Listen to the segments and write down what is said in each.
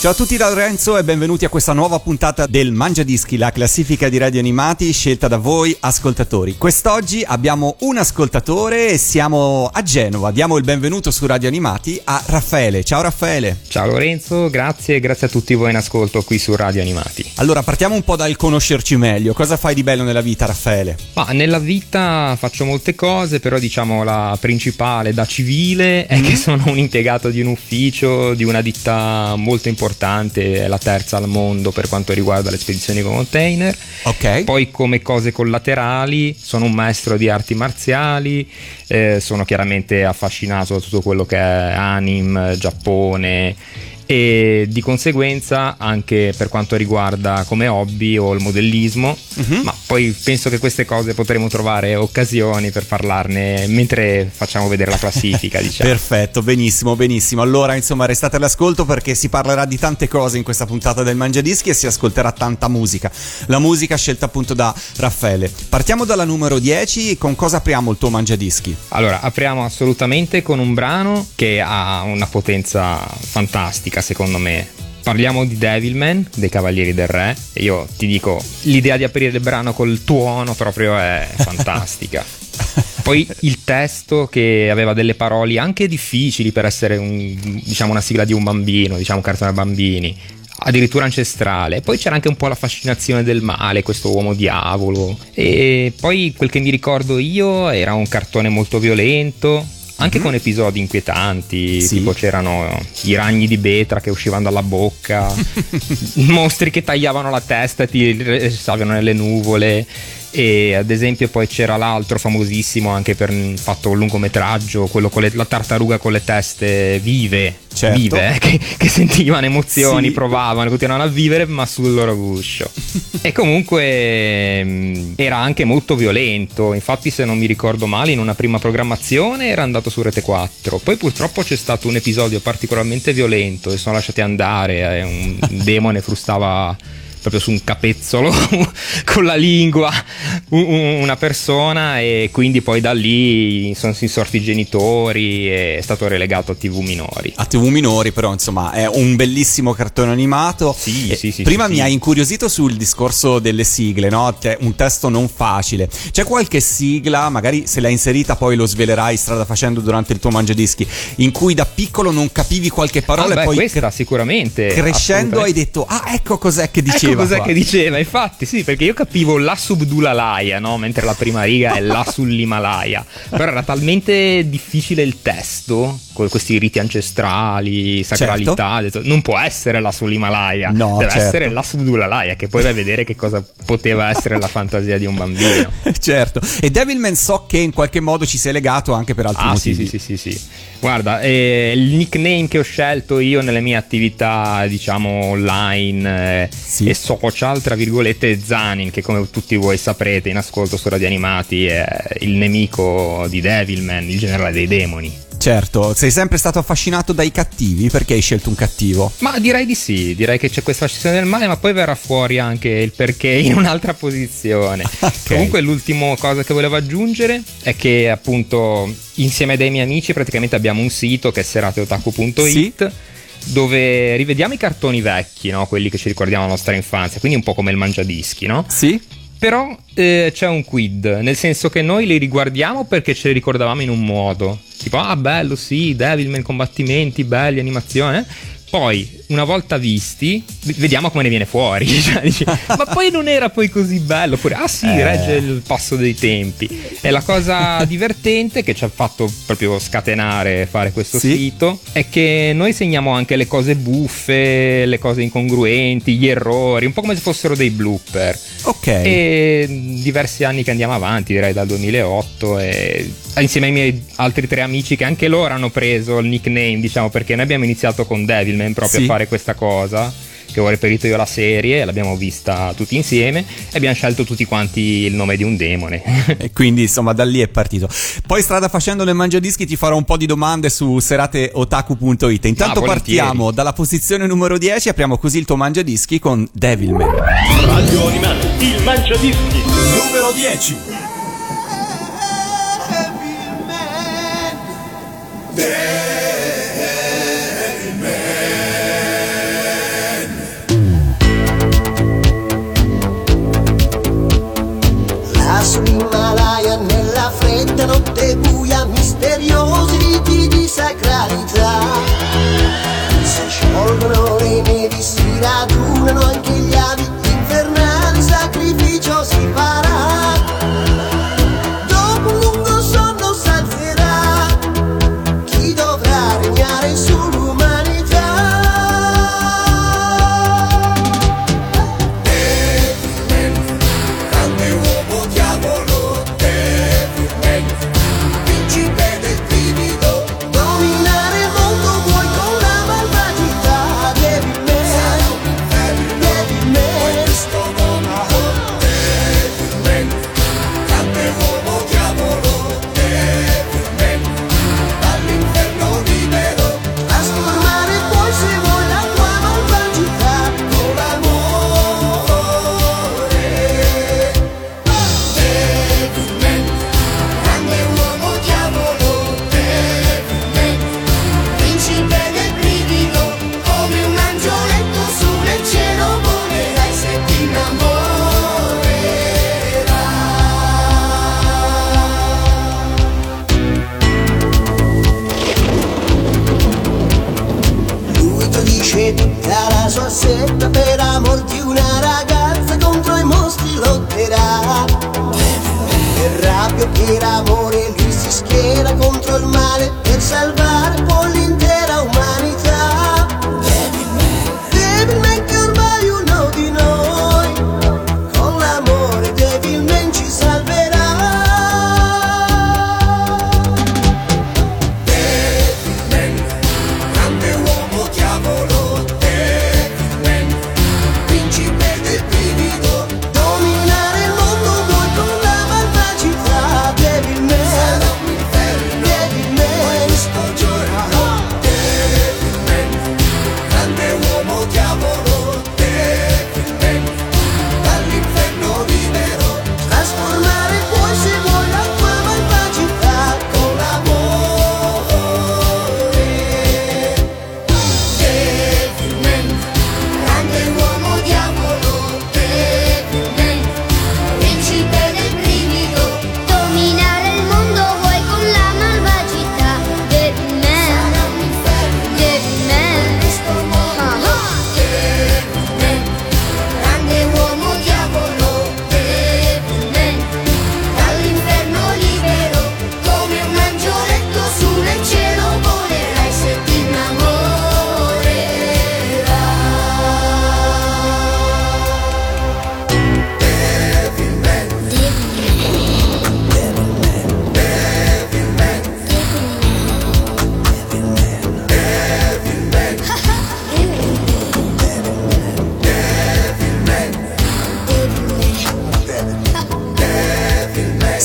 Ciao a tutti da Lorenzo e benvenuti a questa nuova puntata del Mangia Dischi, la classifica di radio animati scelta da voi ascoltatori. Quest'oggi abbiamo un ascoltatore e siamo a Genova. Diamo il benvenuto su Radio Animati a Raffaele. Ciao Raffaele. Ciao Lorenzo, grazie e grazie a tutti voi in ascolto qui su Radio Animati. Allora, partiamo un po' dal conoscerci meglio. Cosa fai di bello nella vita, Raffaele? Ma nella vita faccio molte cose, però diciamo la principale da civile è mm. che sono un impiegato di un ufficio, di una ditta molto importante importante, è la terza al mondo per quanto riguarda le spedizioni con container. Ok. Poi come cose collaterali sono un maestro di arti marziali, eh, sono chiaramente affascinato da tutto quello che è anime, Giappone e di conseguenza anche per quanto riguarda come hobby o il modellismo, uh-huh. ma poi penso che queste cose potremo trovare occasioni per parlarne mentre facciamo vedere la classifica. diciamo. Perfetto, benissimo, benissimo. Allora, insomma, restate all'ascolto perché si parlerà di tante cose in questa puntata del Mangiadischi e si ascolterà tanta musica. La musica scelta appunto da Raffaele. Partiamo dalla numero 10, con cosa apriamo il tuo Mangiadischi? Allora, apriamo assolutamente con un brano che ha una potenza fantastica musica secondo me. Parliamo di Devilman, dei Cavalieri del Re, e io ti dico, l'idea di aprire il brano col tuono proprio è fantastica. Poi il testo che aveva delle parole anche difficili per essere un, diciamo, una sigla di un bambino, diciamo un cartone bambini, addirittura ancestrale. Poi c'era anche un po' la fascinazione del male, questo uomo diavolo. E poi quel che mi ricordo io era un cartone molto violento, anche mm-hmm. con episodi inquietanti, sì. tipo c'erano i ragni di Betra che uscivano dalla bocca, mostri che tagliavano la testa e ti stavano nelle nuvole e ad esempio poi c'era l'altro famosissimo anche per fatto un lungometraggio quello con le, la tartaruga con le teste vive certo. vive eh, che, che, sentivano emozioni sì. provavano continuavano a vivere ma sul loro guscio e comunque mh, era anche molto violento infatti se non mi ricordo male in una prima programmazione era andato su Rete 4 poi purtroppo c'è stato un episodio particolarmente violento e sono lasciati andare eh, un demone frustava proprio su un capezzolo con la lingua una persona e quindi poi da lì sono insorti i genitori e è stato relegato a tv minori. A tv minori però insomma è un bellissimo cartone animato. Sì, sì, sì. Prima mi hai incuriosito sul discorso delle sigle, no? un testo non facile. C'è qualche sigla, magari se l'hai inserita poi lo svelerai strada facendo durante il tuo mangiadischi, in cui da piccolo non capivi qualche parola ah, e poi questa sicuramente crescendo hai detto "Ah, ecco cos'è che diceva". Ecco cos'è qua. che diceva, infatti, sì, perché io capivo la subdulalaia, no? Mentre la prima riga è la sull'Himalaya. Però era talmente difficile il testo, con questi riti ancestrali, sacralità, certo. non può essere la sull'Himalaya, no, deve certo. essere la subdulalaia, che poi vai a vedere che cosa poteva essere la fantasia di un bambino. certo. E Devilman so che in qualche modo ci sei legato anche per altri ah, motivi. Sì, sì, sì, sì. Guarda, eh, il nickname che ho scelto io nelle mie attività, diciamo, online eh, sì. e social, tra virgolette, è Zanin, che come tutti voi saprete in ascolto su Radio Animati è il nemico di Devilman, il generale dei demoni. Certo, sei sempre stato affascinato dai cattivi, perché hai scelto un cattivo? Ma direi di sì, direi che c'è questa fascinazione del male, ma poi verrà fuori anche il perché in un'altra posizione. okay. Comunque l'ultima cosa che volevo aggiungere è che appunto insieme ai miei amici praticamente abbiamo un sito che è serateotaku.it sì dove rivediamo i cartoni vecchi, no? quelli che ci ricordiamo la nostra infanzia, quindi un po' come il mangiadischi, no? Sì. Però eh, c'è un quid, nel senso che noi li riguardiamo perché ce li ricordavamo in un modo. Tipo, ah bello, sì, Devilman, combattimenti, belli, animazione. Poi una volta visti, vediamo come ne viene fuori. Cioè, dici, ma poi non era poi così bello. Oppure, ah sì, eh. regge il passo dei tempi. E la cosa divertente che ci ha fatto proprio scatenare fare questo sì? sito è che noi segniamo anche le cose buffe, le cose incongruenti, gli errori, un po' come se fossero dei blooper. Ok. E diversi anni che andiamo avanti, direi dal 2008, e insieme ai miei altri tre amici che anche loro hanno preso il nickname, diciamo, perché noi abbiamo iniziato con Devilman proprio sì. a fare questa cosa che ho reperito io la serie, l'abbiamo vista tutti insieme e abbiamo scelto tutti quanti il nome di un demone. e quindi insomma da lì è partito. Poi strada facendo nel Mangiadischi ti farò un po' di domande su serateotaku.it. Intanto Ah, partiamo dalla posizione numero 10, apriamo così il tuo Mangiadischi con Devilman. Radio Animati, il Mangiadischi, numero 10. Là sull'Himalaya nella fredda notte buia misteriosi di sacralità. Si sciolgono le nevi, si radunano anche gli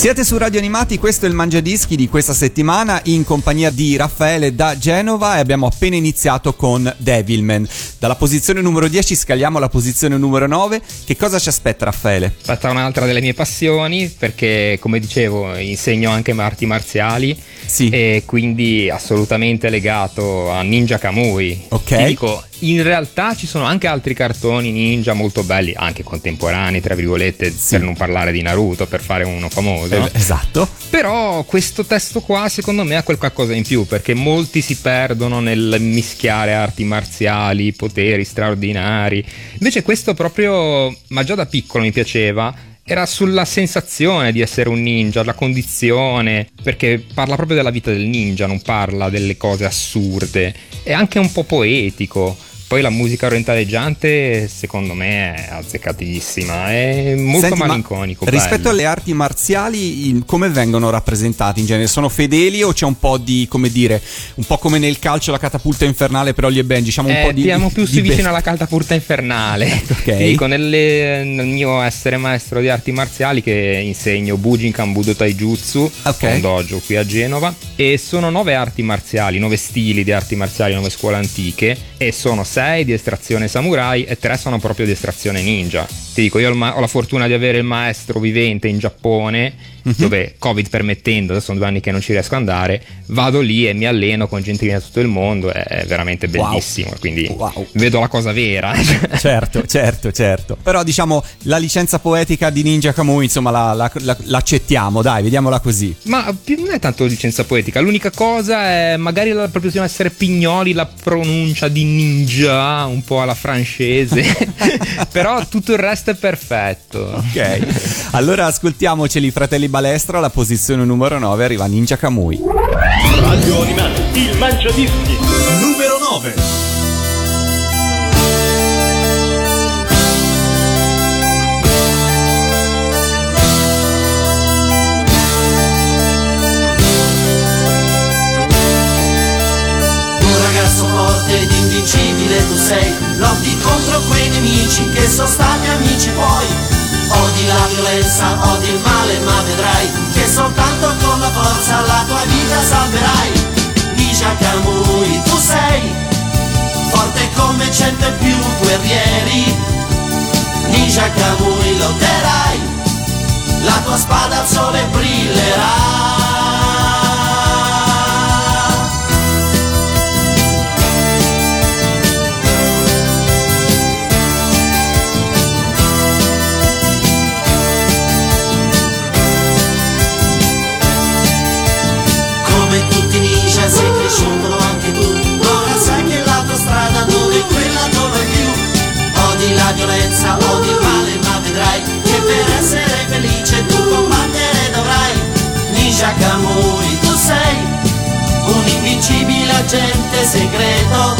Siete su Radio Animati, questo è il Mangiadischi di questa settimana in compagnia di Raffaele da Genova e abbiamo appena iniziato con Devilman. Dalla posizione numero 10 scaliamo alla posizione numero 9. Che cosa ci aspetta Raffaele? Aspetta un'altra delle mie passioni perché come dicevo insegno anche arti marziali Sì. e quindi assolutamente legato a Ninja Kamui. Ok. Ti dico, in realtà ci sono anche altri cartoni ninja molto belli, anche contemporanei, tra virgolette, Sì. per non parlare di Naruto, per fare uno famoso. Eh, esatto. Però questo testo qua secondo me ha quel qualcosa in più perché molti si perdono nel mischiare arti marziali, poteri straordinari. Invece questo proprio, ma già da piccolo mi piaceva, era sulla sensazione di essere un ninja, la condizione, perché parla proprio della vita del ninja, non parla delle cose assurde. È anche un po' poetico. Poi la musica orientaleggiante secondo me è azzeccatissima, è molto Senti, ma malinconico. Rispetto bello. alle arti marziali, come vengono rappresentate in genere? Sono fedeli o c'è un po' di, come dire, un po' come nel calcio la catapulta infernale per Ollie e Ben, diciamo un Eh, po' di... siamo più di su be- vicino alla catapulta infernale. Ok. Ti dico, nelle- nel mio essere maestro di arti marziali che insegno Bujinkan Budo Taijutsu, Ok. un dojo qui a Genova, e sono nove arti marziali, nove stili di arti marziali, nove scuole antiche, e sono sei di estrazione samurai e tre sono proprio di estrazione ninja. Ti dico, io ho la fortuna di avere il maestro vivente in Giappone, Mhm. dove Covid permettendo, adesso sono due anni che non ci riesco ad andare, vado lì e mi alleno con gente da tutto il mondo, è veramente Wow. bellissimo, quindi Wow. vedo la cosa vera. Certo, certo, certo. Però diciamo la licenza poetica di Ninja Kamui, insomma, la- la- la- l'accettiamo, dai, vediamola così. Ma non è tanto licenza poetica, l'unica cosa è magari la, proprio bisogna essere pignoli, la pronuncia di ninja, un po' alla francese, però tutto il resto è perfetto. Ok, allora ascoltiamoceli, fratelli Balestra, la posizione numero 9 arriva Ninja Kamui. Radio Animati, il Mangiadischi. Numero 9. Un ragazzo forte ed invincibile tu sei Lotti contro quei nemici che sono stati amici tuoi Odi la violenza, odi il male ma vedrai Che soltanto con la forza la tua vita salverai. Ninja Kamui tu sei Forte come cento e più guerrieri. Ninja Kamui lotterai La tua spada al sole brillerà Che per essere felice tu combattere dovrai. Ninja Kamui tu sei Un invincibile agente segreto.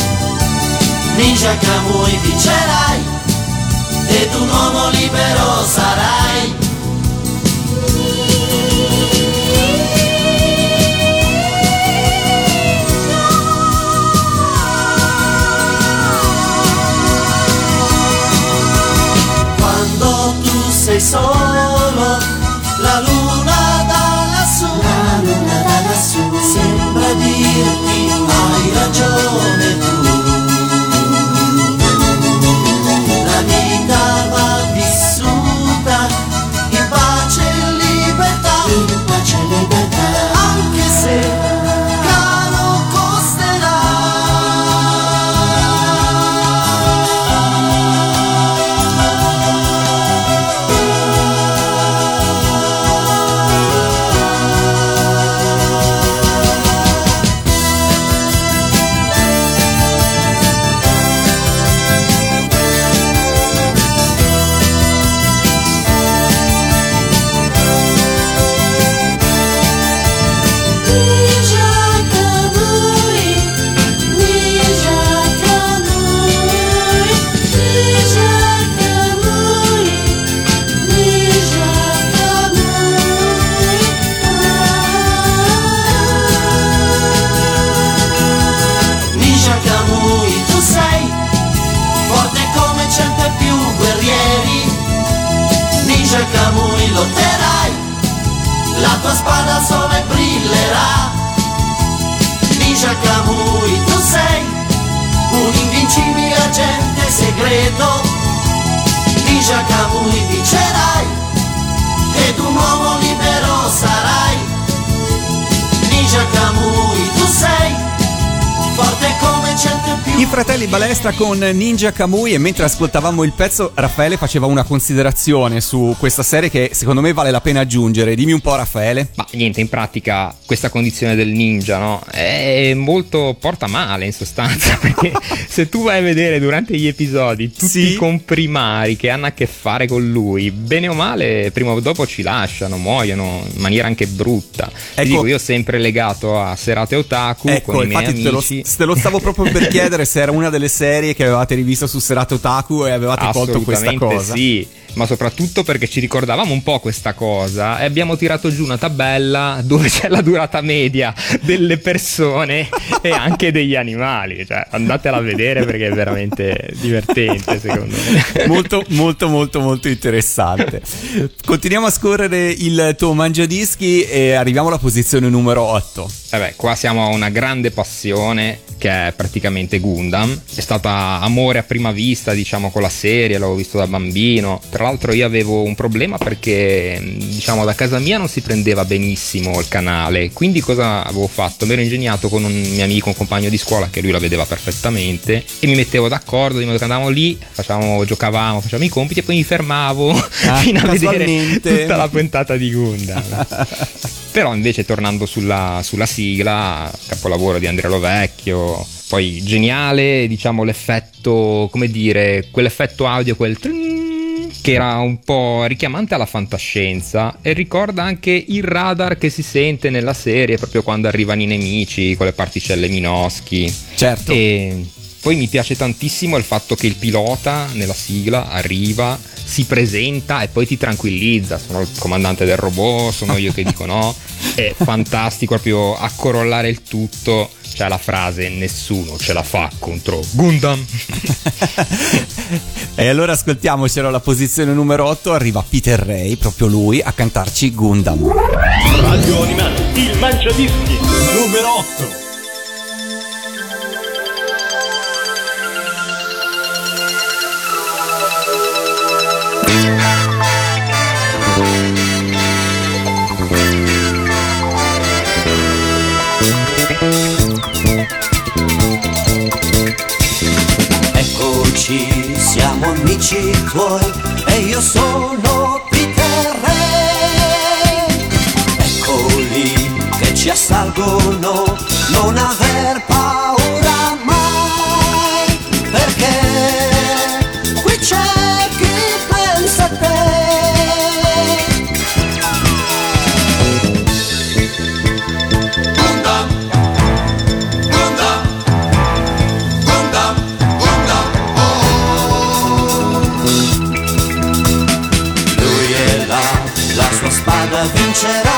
Ninja Kamui vincerai Ed un uomo libero sarai sembra Balestra con Ninja Kamui e mentre ascoltavamo il pezzo Raffaele faceva una considerazione su questa serie che secondo me vale la pena aggiungere. Dimmi un po' Raffaele. Ma niente, in pratica questa condizione del ninja, no? È molto porta male in sostanza, perché se tu vai a vedere durante gli episodi tutti Sì. i comprimari che hanno a che fare con lui, bene o male, prima o dopo ci lasciano, muoiono in maniera anche brutta. Ecco. Dico, io ho sempre legato a serate otaku Ecco, con i miei infatti te lo, amici. te lo stavo proprio per chiedere se era una delle serie che avevate rivisto su Serata Otaku e avevate colto questa cosa. sì, ma soprattutto perché ci ricordavamo un po' questa cosa e abbiamo tirato giù una tabella dove c'è la durata media delle persone e anche degli animali. Cioè, andatela a vedere perché è veramente divertente, secondo me. molto molto molto molto interessante continuiamo a scorrere il tuo mangiadischi e arriviamo alla posizione numero 8 Vabbè, qua siamo a una grande passione che è praticamente Gundam. È stata amore a prima vista, diciamo, con la serie, l'avevo visto da bambino. Tra l'altro io avevo un problema perché, diciamo, da casa mia non si prendeva benissimo il canale. Quindi cosa avevo fatto? Mi ero ingegnato con un mio amico, un compagno di scuola che lui la vedeva perfettamente e mi mettevo d'accordo di modo che andavamo lì, facciamo, giocavamo, facciamo i compiti e poi mi fermavo fino a vedere tutta la puntata di Gundam. Però invece tornando sulla, sulla sigla, capolavoro di Andrea Lovecchio, poi geniale, diciamo l'effetto, come dire, quell'effetto audio, quel tring, che era un po' richiamante alla fantascienza e ricorda anche il radar che si sente nella serie proprio quando arrivano i nemici con le particelle Minoschi. certo E poi mi piace tantissimo il fatto che il pilota nella sigla arriva, si presenta e poi ti tranquillizza. Sono il comandante del robot, sono io che dico no. È fantastico proprio a corollare il tutto. C'è la frase nessuno ce la fa contro Gundam. e allora ascoltiamocelo alla posizione numero 8 arriva Peter Ray proprio lui a cantarci Gundam Radio Animati, il Mangiadischi, numero 8. Eccoci, siamo amici tuoi e io sono Peter Ray. Eccoli che ci assalgono, non aver paura vincerà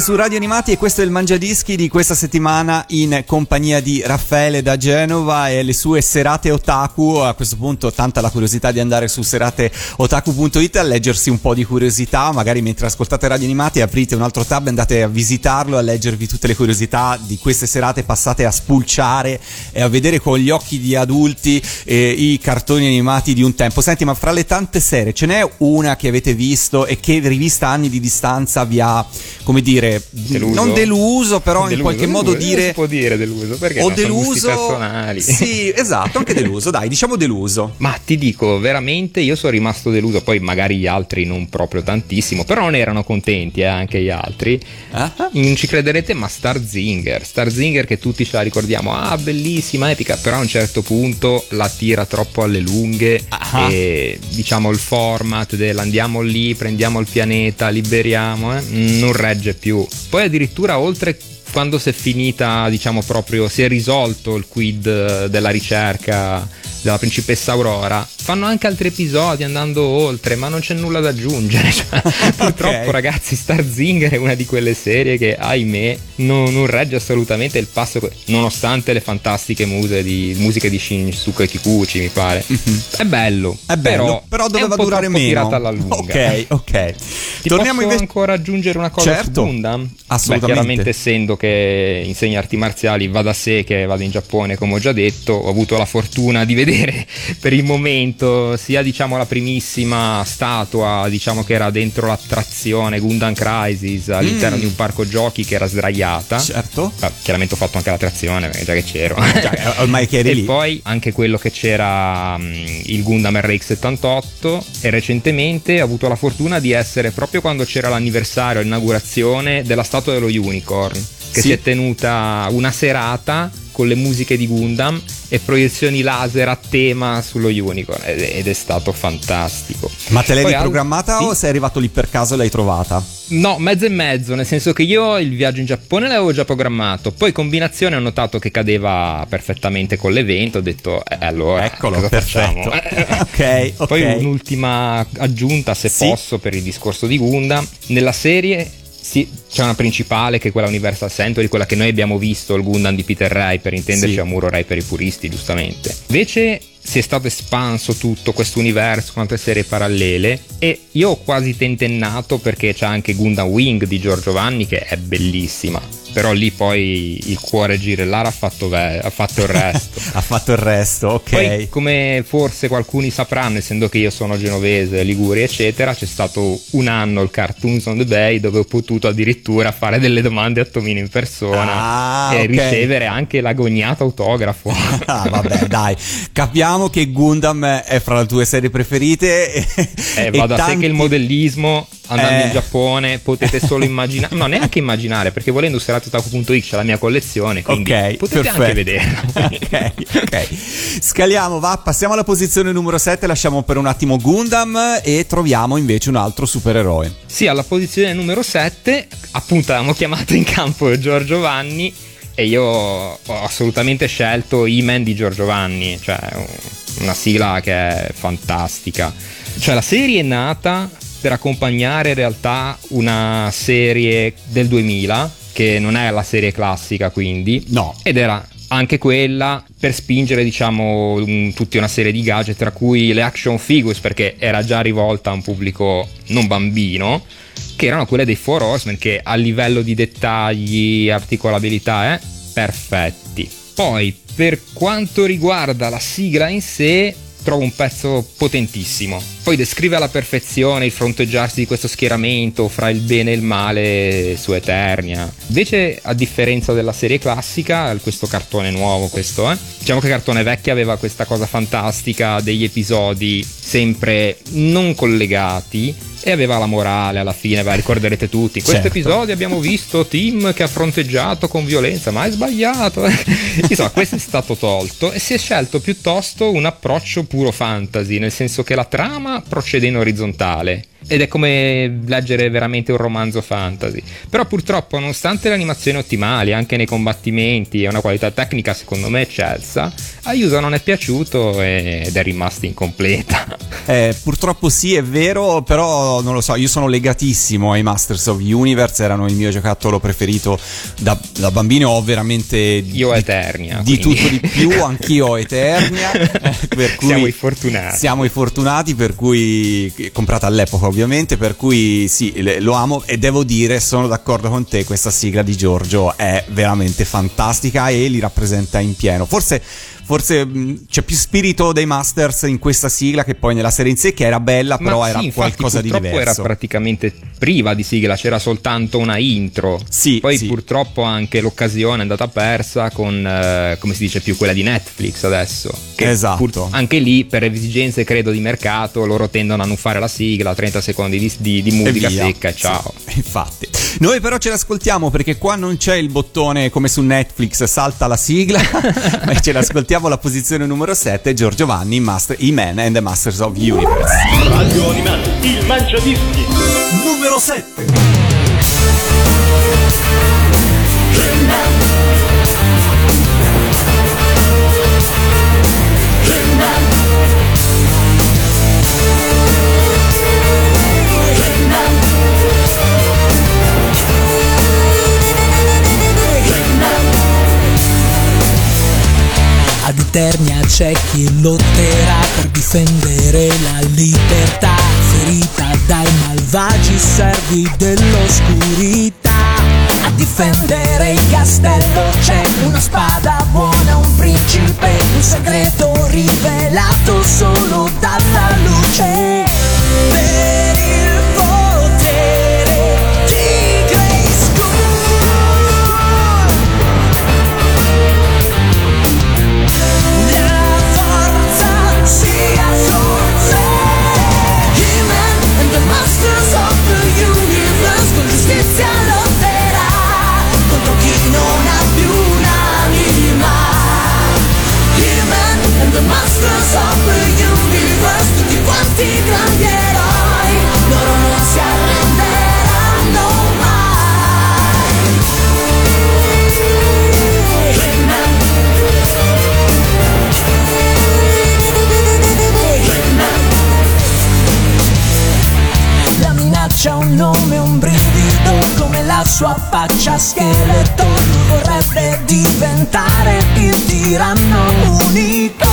Siete su Radio Animati e questo è il Mangiadischi di questa settimana in compagnia di Raffaele da Genova e le sue serate otaku. A questo punto tanta la curiosità di andare su serateotaku.it a leggersi un po' di curiosità, magari mentre ascoltate Radio Animati aprite un altro tab e andate a visitarlo, a leggervi tutte le curiosità di queste serate passate a spulciare e a vedere con gli occhi di adulti eh, i cartoni animati di un tempo. Senti, ma fra le tante serie ce n'è una che avete visto e che rivista anni di distanza vi ha, come dire, Deluso? non deluso, però in Deluso, qualche deluso, modo dire si può dire deluso perché o no, deluso personali. Sì, esatto, anche deluso, dai, diciamo deluso. Ma ti dico, veramente io sono rimasto deluso, poi magari gli altri non proprio tantissimo, però non erano contenti eh, anche gli altri. Ah? Non ci crederete, ma Starzinger, Starzinger che tutti ce la ricordiamo, ah bellissima, epica, però a un certo punto la tira troppo alle lunghe Ah. e diciamo il format dell'andiamo lì, prendiamo il pianeta, liberiamo, eh, non regge più. Poi addirittura oltre quando si è finita, diciamo proprio, si è risolto il quid eh, della ricerca della principessa Aurora, fanno anche altri episodi andando oltre, ma non c'è nulla da aggiungere. Cioè, purtroppo, ragazzi, Starzinger è una di quelle serie che, ahimè, non, non regge assolutamente il passo, nonostante le fantastiche muse di, musiche di Shinsuke Kikuchi, mi pare. È bello, È bello, però, però, doveva è un po' durare meno. tirata alla lunga. Ok, ok. Ti Torniamo posso invece ancora aggiungere una cosa Certo, su Gundam? assolutamente. Beh, chiaramente essendo che insegna arti marziali va da sé che vado in Giappone come ho già detto, ho avuto la fortuna di vedere per il momento sia diciamo la primissima statua diciamo che era dentro l'attrazione Gundam Crisis all'interno Mm. di un parco giochi che era sdraiata. Certo. Ah, chiaramente ho fatto anche l'attrazione perché già che c'ero. Cioè, ormai che eri e lì. poi anche quello che c'era mh, il Gundam RX78 e recentemente ho avuto la fortuna di essere proprio quando c'era l'anniversario, l'inaugurazione della statua dello Unicorn che Sì. si è tenuta una serata con le musiche di Gundam e proiezioni laser a tema sullo Unicorn ed ed è stato fantastico. Ma te l'hai Poi al- riprogrammata Sì. o sei arrivato lì per caso e l'hai trovata? No, mezzo e mezzo, nel senso che io il viaggio in Giappone l'avevo già programmato, poi combinazione ho notato che cadeva perfettamente con l'evento, ho detto eh, allora Eccolo, perfetto. facciamo? ok, ok. Poi un'ultima aggiunta se Sì. posso per il discorso di Gundam, nella serie sì, c'è una principale che è quella Universal Century, quella che noi abbiamo visto, il Gundam di Peter Ray, per intenderci Sì. Amuro Ray per i puristi, giustamente. Invece si è stato espanso tutto questo universo con altre serie parallele e io ho quasi tentennato perché c'è anche Gundam Wing di Giorgio Vanni che è bellissima. Però lì poi il cuore girellare ha fatto, ve- ha fatto il resto. ha fatto il resto, ok. Poi, come forse qualcuno sapranno, essendo che io sono genovese, Liguria, eccetera, c'è stato un anno il Cartoons on the Bay dove ho potuto addirittura fare delle domande a Tomino in persona Ah, e ok. ricevere anche l'agognato autografo. Ah, vabbè, dai, capiamo che Gundam è fra le tue serie preferite. E, Eh, va e da sé tanti- che il modellismo andando Eh. in Giappone potete solo immaginare, no neanche immaginare perché volendo seratotaku.it c'è la mia collezione, quindi Ok, potete perfetto. anche vederla. ok, ok. Scaliamo, va, passiamo alla posizione numero 7, lasciamo per un attimo Gundam e troviamo invece un altro supereroe. Sì, alla posizione numero 7, appunto avevamo chiamato in campo Giorgio Vanni e io ho assolutamente scelto Iman di Giorgio Vanni, cioè una sigla che è fantastica. Cioè la serie è nata per accompagnare in realtà una serie del 2000 che non è la serie classica quindi No. ed era anche quella per spingere diciamo un- tutta una serie di gadget tra cui le action figures perché era già rivolta a un pubblico non bambino che erano quelle dei Four Horsemen che a livello di dettagli articolabilità eh, perfetti poi per quanto riguarda la sigla in sé trovo un pezzo potentissimo. Poi descrive alla perfezione il fronteggiarsi di questo schieramento fra il bene e il male su Eternia. Invece, a differenza della serie classica, questo cartone nuovo, questo, eh, diciamo che il cartone vecchio aveva questa cosa fantastica degli episodi sempre non collegati e aveva la morale alla fine, beh, ricorderete tutti. In questo Certo. episodio abbiamo visto Tim che ha fronteggiato con violenza, ma è sbagliato. Insomma, questo è stato tolto e si è scelto piuttosto un approccio puro fantasy, nel senso che la trama procede in orizzontale. Ed è come leggere veramente un romanzo fantasy. Però purtroppo, nonostante le animazioni ottimali, anche nei combattimenti e una qualità tecnica secondo me eccelsa, Ayuso non è piaciuto ed è rimasto incompleta. Eh, purtroppo sì, è vero, però non lo so, io sono legatissimo ai Masters of Universe, erano il mio giocattolo preferito da, da bambino, ho veramente... Io di- Eternia, Di quindi. tutto di più, anch'io Eternia. eh, per cui Siamo i fortunati. Siamo i fortunati, per cui... comprata all'epoca ovviamente, per cui sì, lo amo e devo dire, sono d'accordo con te, questa sigla di Giorgio è veramente fantastica e li rappresenta in pieno. Forse... Forse mh, c'è più spirito dei Masters in questa sigla che poi nella serie in sé, che era bella, Ma però sì, era infatti, qualcosa di purtroppo diverso. era praticamente priva di sigla, c'era soltanto una intro. Sì, Poi sì. purtroppo anche l'occasione è andata persa con, eh, come si dice più, quella di Netflix adesso. Esatto. anche lì, per esigenze credo di mercato, loro tendono a non fare la sigla, 30 secondi di, di- di musica via. secca e ciao. Sì, infatti. Noi però ce l'ascoltiamo perché qua non c'è il bottone come su Netflix, salta la sigla, ma ce l'ascoltiamo alla posizione numero 7, Giorgio Vanni, Master, I-Man and the Masters of Universe. Radio Animati, il Mangiadischi. Numero 7. Ad Eternia c'è chi lotterà per difendere la libertà, ferita dai malvagi servi dell'oscurità. A difendere il castello c'è una spada buona, un principe, un segreto rivelato solo dalla luce. Sua faccia scheletro Vorrebbe diventare il tiranno unico.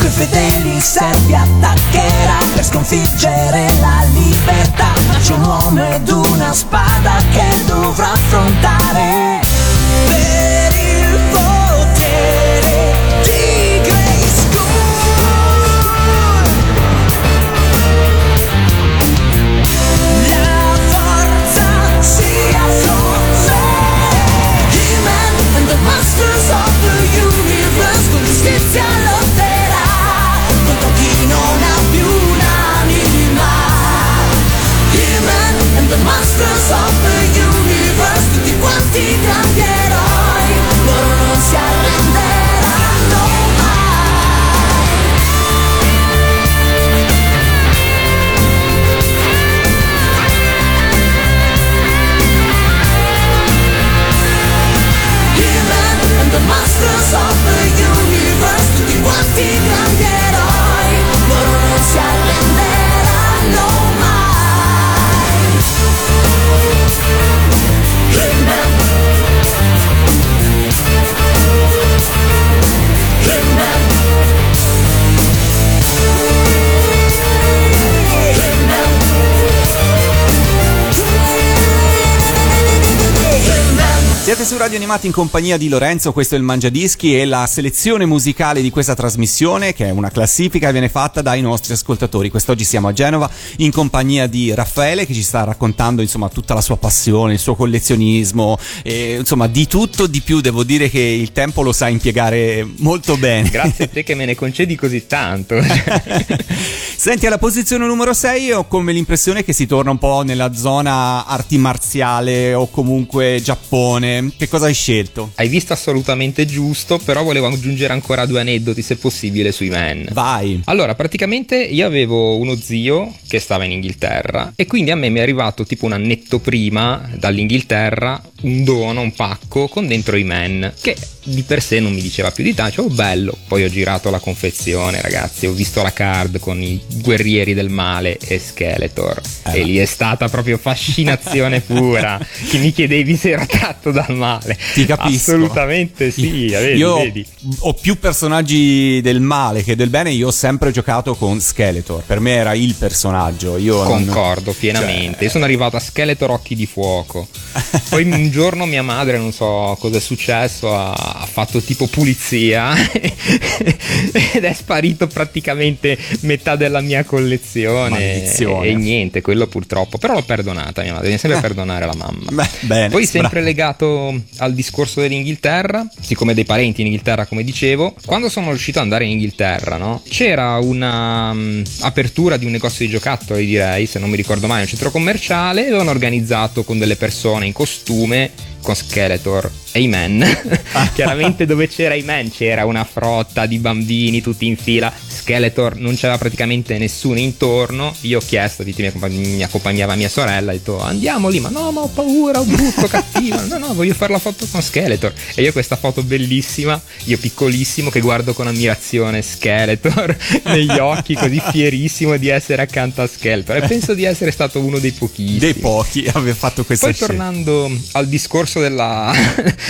Coi fedeli servi attaccherà per sconfiggere la libertà. Ma c'è un uomo ed una spada che dovrà affrontare Universe Radio Animati in compagnia di Lorenzo, questo è il Mangiadischi e la selezione musicale di questa trasmissione, che è una classifica, viene fatta dai nostri ascoltatori. Quest'oggi siamo a Genova in compagnia di Raffaele che ci sta raccontando insomma tutta la sua passione, il suo collezionismo, e, insomma di tutto, di più. Devo dire che il tempo lo sa impiegare molto bene. Grazie a te che me ne concedi così tanto. Senti, alla posizione numero 6 ho come l'impressione che si torna un po' nella zona arti marziale o comunque Giappone. Che cosa cosa hai scelto? Hai visto assolutamente giusto, però volevo aggiungere ancora due aneddoti, se possibile, sui men. Vai. Allora, praticamente io avevo uno zio che stava in Inghilterra e quindi a me mi è arrivato tipo un annetto prima dall'Inghilterra un dono, un pacco con dentro i men, che di per sé non mi diceva più di tanto, oh bello. Poi ho girato la confezione, ragazzi, ho visto la card con i guerrieri del male e Skeletor Eh, e lì è stata proprio fascinazione pura, che mi chiedevi se ero tratto dal male. Ti capisco. Assolutamente sì, vedi, io vedi. ho più personaggi del male che del bene. Io ho sempre giocato con Skeletor. Per me era il personaggio. Io non- Concordo pienamente. Cioè- Io sono arrivato a Skeletor Occhi di Fuoco. Poi un giorno mia madre, non so cosa è successo, ha, fatto tipo pulizia ed è sparito praticamente metà della mia collezione. Maledizione. E, e niente, quello purtroppo. Però l'ho perdonata mia madre, bisogna sempre perdonare la mamma. Beh, bene, Poi sempre bravo. legato al discorso dell'Inghilterra, siccome dei parenti in Inghilterra come dicevo, quando sono riuscito ad andare in Inghilterra, no? C'era una mm, apertura di un negozio di giocattoli, direi, se non mi ricordo mai, un centro commerciale, e avevano organizzato con delle persone in costume con Skeletor e i men. Chiaramente dove c'era i men c'era una frotta di bambini tutti in fila. Skeletor non c'era praticamente nessuno intorno. Io ho chiesto, dite, mi, accompa- mi accompagnava mia sorella, ho detto andiamo lì, ma no, ma ho paura, ho brutto, cattivo. No, no, voglio fare la foto con Skeletor. E io questa foto bellissima, io piccolissimo che guardo con ammirazione Skeletor negli occhi, così fierissimo di essere accanto a Skeletor. E penso di essere stato uno dei pochissimi. dei pochi aver fatto questa Poi scelta. tornando al discorso della,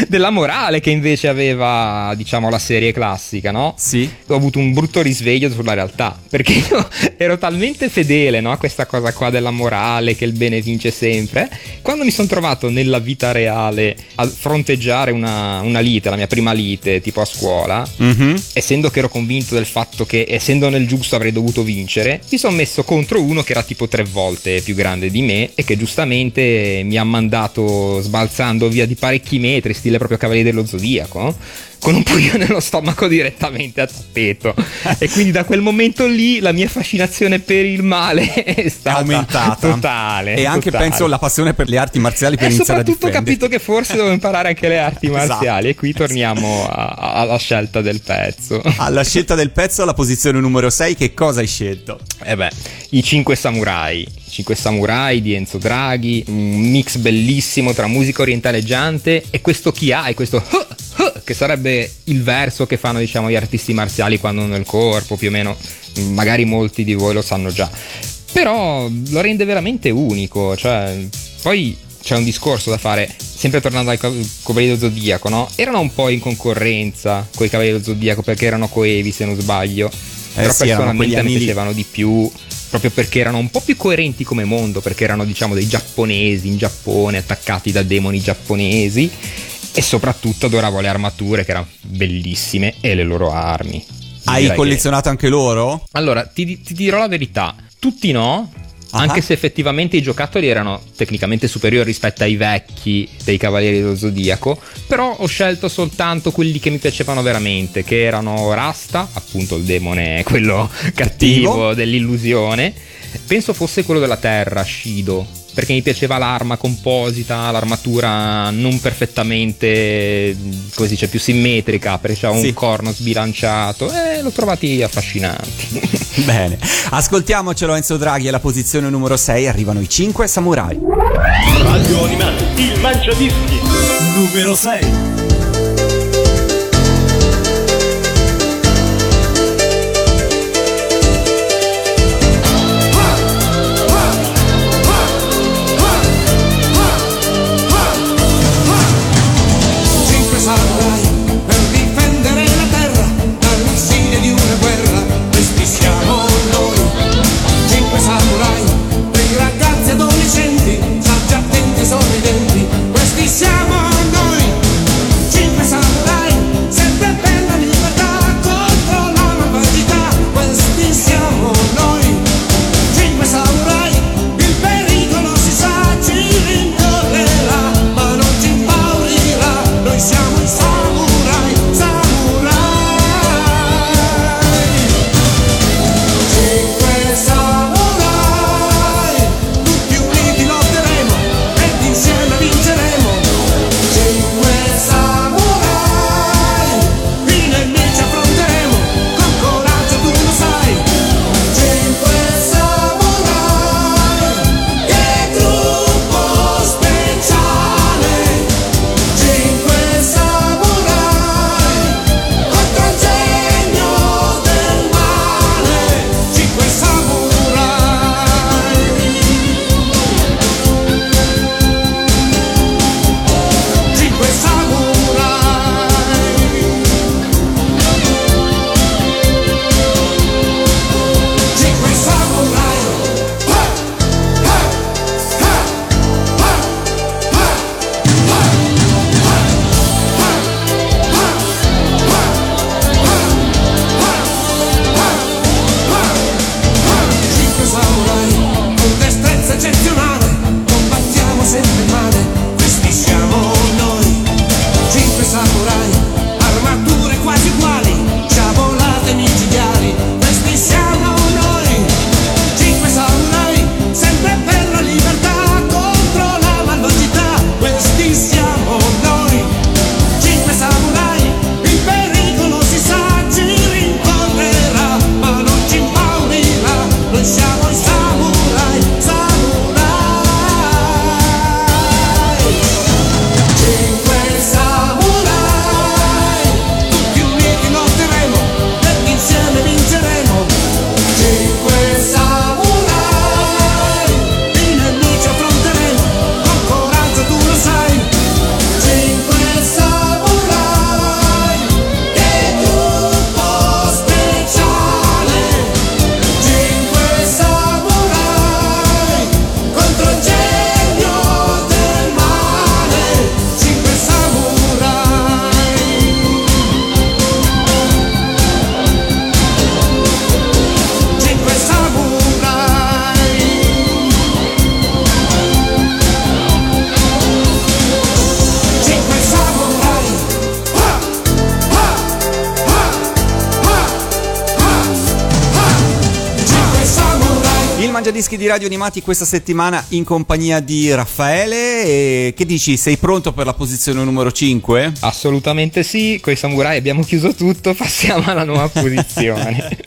della morale che invece aveva, diciamo, la serie classica, no? Sì. Ho avuto un brutto risveglio sulla realtà, perché io ero talmente fedele, no, a questa cosa qua della morale, che il bene vince sempre. Quando mi sono trovato nella vita reale a fronteggiare una, una lite, la mia prima lite, tipo a scuola, Mhm. essendo che ero convinto del fatto che essendo nel giusto avrei dovuto vincere, mi sono messo contro uno che era tipo tre volte più grande di me e che giustamente mi ha mandato sbalzando via di parecchi metri, stile proprio Cavaliere dello Zodiaco. Con un pugno nello stomaco direttamente a tappeto. e quindi da quel momento lì la mia fascinazione per il male è È stata aumentata totale. e anche totale. penso la passione per le arti marziali per E iniziare a soprattutto ho difendere capito che forse devo imparare anche le arti Esatto. marziali. E qui torniamo a- a- alla scelta del pezzo. alla scelta del pezzo alla posizione numero 6 che cosa hai scelto? Eh beh, i cinque samurai. I cinque samurai di Enzo Draghi, un mix bellissimo tra musica orientaleggiante e questo chi ha e questo huh, che sarebbe il verso che fanno diciamo gli artisti marziali quando hanno il corpo, più o meno, magari molti di voi lo sanno già. Però lo rende veramente unico, cioè poi c'è un discorso da fare, sempre tornando ai Cav- Cavalieri dello Zodiaco, no? Erano un po' in concorrenza con i Cavalieri dello Zodiaco perché erano coevi se non sbaglio. Però Eh sì, erano quegli personalmente mi piacevano di più proprio perché erano un po' più coerenti come mondo, perché erano diciamo dei giapponesi in Giappone attaccati da demoni giapponesi e soprattutto adoravo le armature che erano bellissime e le loro armi. Hai Direi che- collezionato anche loro? Allora, ti, ti dirò la verità, tutti no. Ah. Anche se effettivamente i giocattoli erano tecnicamente superiori rispetto ai vecchi dei Cavalieri dello Zodiaco, però ho scelto soltanto quelli che mi piacevano veramente, che erano Rasta, appunto il demone, quello cattivo Cattivo. dell'illusione. Penso fosse quello della terra, Shido, perché mi piaceva l'arma composita, l'armatura non perfettamente, come si dice, più simmetrica, perché c'era Sì. un corno sbilanciato e l'ho trovati affascinanti. Bene, ascoltiamocelo Enzo Draghi alla posizione numero 6 arrivano i 5 samurai. Radio Animati, il Mangiadischi. Numero 6. Radio Animati questa settimana in compagnia di Raffaele. E che dici? Sei pronto per la posizione numero 5? Assolutamente sì, con i samurai abbiamo chiuso tutto, passiamo alla nuova posizione.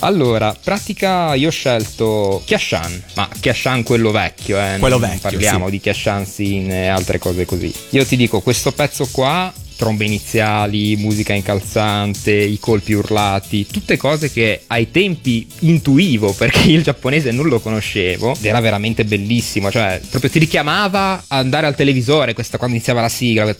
allora, pratica io ho scelto Kiashan, ma Kiashan quello vecchio, eh, Quello non vecchio, parliamo sì. di Kiashan e altre cose così. Io ti dico, questo pezzo qua trombe iniziali, musica incalzante, i colpi urlati, tutte cose che ai tempi intuivo perché il giapponese non lo conoscevo ed era veramente bellissimo, cioè proprio ti richiamava a andare al televisore questa quando iniziava la sigla,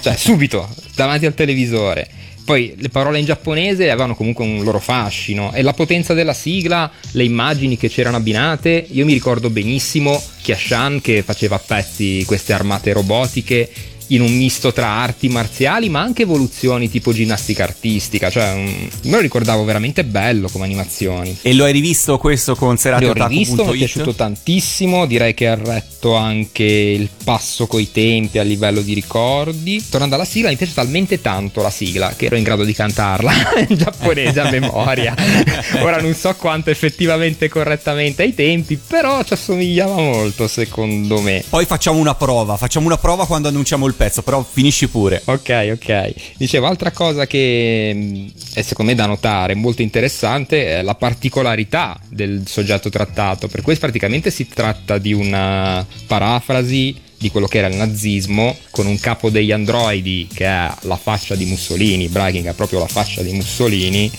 cioè subito davanti al televisore. Poi le parole in giapponese avevano comunque un loro fascino. E la potenza della sigla, le immagini che c'erano abbinate, io mi ricordo benissimo Kiashan che faceva a pezzi queste armate robotiche in un misto tra arti marziali ma anche evoluzioni tipo ginnastica artistica, cioè un- me lo ricordavo veramente bello come animazioni. E lo hai rivisto questo con serate L'ho rivisto, mi è piaciuto tantissimo, direi che ha retto anche il passo coi tempi a livello di ricordi. Tornando alla sigla, mi piace talmente tanto la sigla che ero in grado di cantarla in giapponese a memoria. Ora non so quanto effettivamente correttamente ai tempi, però ci assomigliava molto secondo me. Poi facciamo una prova, facciamo una prova quando annunciamo il pezzo, però finisci pure. Ok, ok. Dicevo, altra cosa che mh, è secondo me da notare, molto interessante, è la particolarità del soggetto trattato. Per questo praticamente si tratta di una parafrasi di quello che era il nazismo, con un capo degli androidi che ha la faccia di Mussolini, Bragging ha proprio la faccia di Mussolini,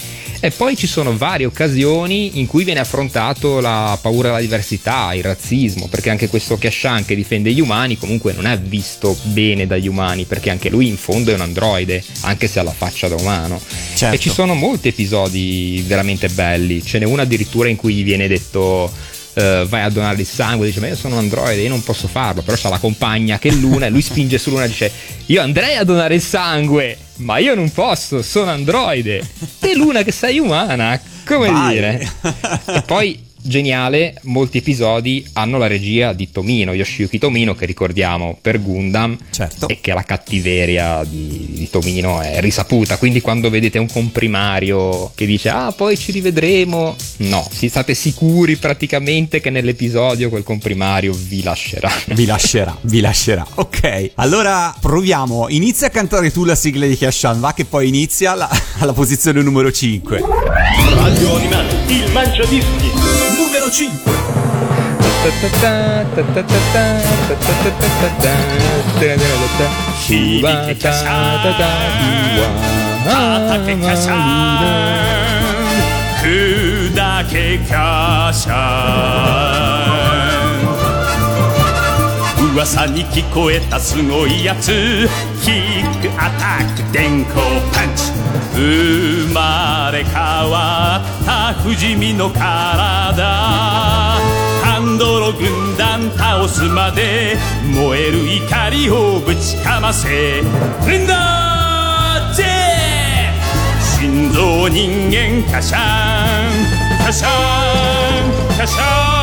e poi ci sono varie occasioni in cui viene affrontato la paura della diversità, il razzismo, perché anche questo Kashan che difende gli umani comunque non è visto bene dagli umani, perché anche lui in fondo è un androide, anche se ha la faccia da umano. Certo. E ci sono molti episodi veramente belli, ce n'è uno addirittura in cui gli viene detto eh, vai a donare il sangue, dice ma io sono un androide, io non posso farlo, però c'ha la compagna che è Luna e lui spinge su Luna e dice io andrei a donare il sangue, ma io non posso, sono androide. Te Luna che sei umana, come Vai. dire? E poi geniale, molti episodi hanno la regia di Tomino, Yoshiyuki Tomino che ricordiamo per Gundam Certo. e che la cattiveria di, di Tomino è risaputa, quindi quando vedete un comprimario che dice ah poi ci rivedremo, no, si state sicuri praticamente che nell'episodio quel comprimario vi lascerà. Vi lascerà, vi lascerà. Ok, allora proviamo. Inizia a cantare tu la sigla di Kashan, va che poi inizia la- alla posizione numero 5. Radio Animati, il Mangiadischi, numero 5. Shibike 噂に聞こえたすごいやつ。キックアタック電光パンチ。生まれ変わった不死身の体。ハンドロ軍団倒すまで燃える怒りをぶちかませ。レンダージェ心臓人間カシャンカシャンカシャン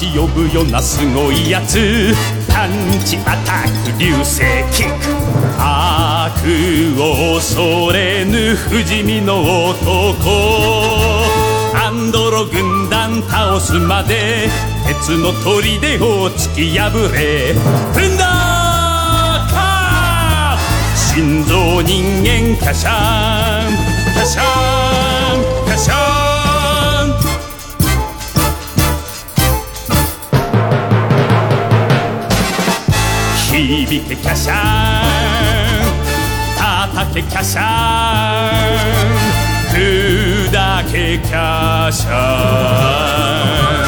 嵐呼ぶよなすごいやつ。パンチアタック流星キック。悪を恐れぬ不死身の男。アンドロ軍団倒すまで鉄の砦を突き破れ。フンダーカー。心臓人間カシャン。カシャンカシャン。響けキャシャン叩けキャシャン砕けキャシャン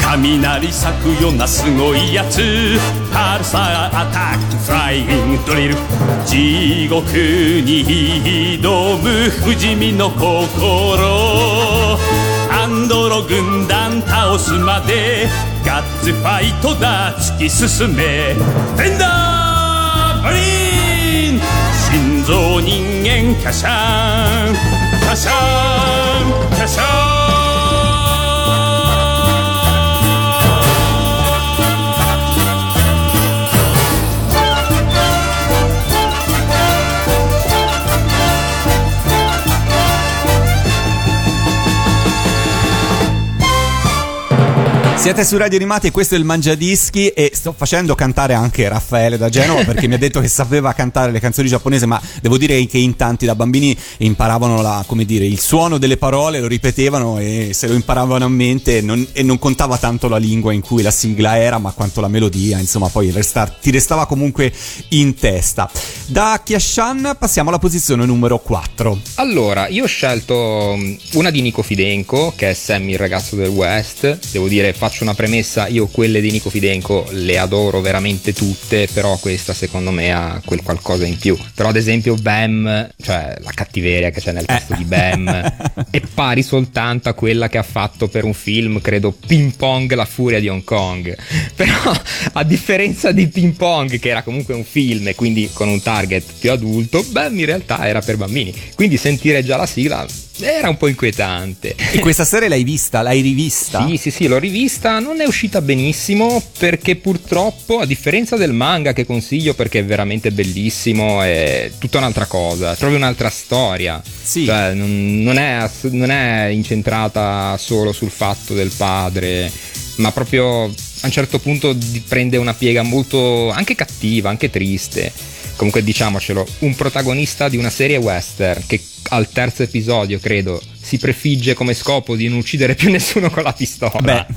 雷咲くようなすごいやつパルサーアタックフライングドリル地獄に挑む不死身の心アンドロ軍団倒すまでガッツファイトだ突き進め。フェンダーブリーン。心臓人間カシャンカシャンキャシャン Siete su Radio Animati e questo è il Mangiadischi e sto facendo cantare anche Raffaele da Genova perché mi ha detto che sapeva cantare le canzoni giapponesi ma devo dire che in tanti da bambini imparavano la, dire, il suono delle parole, lo ripetevano e se lo imparavano a mente non, e non contava tanto la lingua in cui la sigla era ma quanto la melodia, insomma poi restar, ti restava comunque in testa. Da Kiashan passiamo alla posizione numero 4. Allora, io ho scelto mm, una di Nico Fidenco, che è Sammy il ragazzo del West. Devo dire, faccio una premessa, io quelle di Nico Fidenco le adoro veramente tutte, però questa secondo me ha quel qualcosa in più. Però ad esempio Bam, cioè la cattiveria che c'è nel testo di Bam, è pari soltanto a quella che ha fatto per un film, credo, Ping Pong, la furia di Hong Kong. Però a differenza di Ping Pong, che era comunque un film e quindi con un target più adulto, Bam in realtà era per bambini. Quindi sentire già la sigla era un po' inquietante. E questa serie l'hai vista? L'hai rivista? Sì, sì, sì, l'ho rivista, non è uscita benissimo perché purtroppo, a differenza del manga che consiglio perché è veramente bellissimo, è tutta un'altra cosa, è proprio un'altra storia. Sì. Cioè, non, non è, non è incentrata solo sul fatto del padre, ma proprio a un certo punto prende una piega molto anche cattiva, anche triste. Comunque diciamocelo, un protagonista di una serie western che al terzo episodio, credo, si prefigge come scopo di non uccidere più nessuno con la pistola.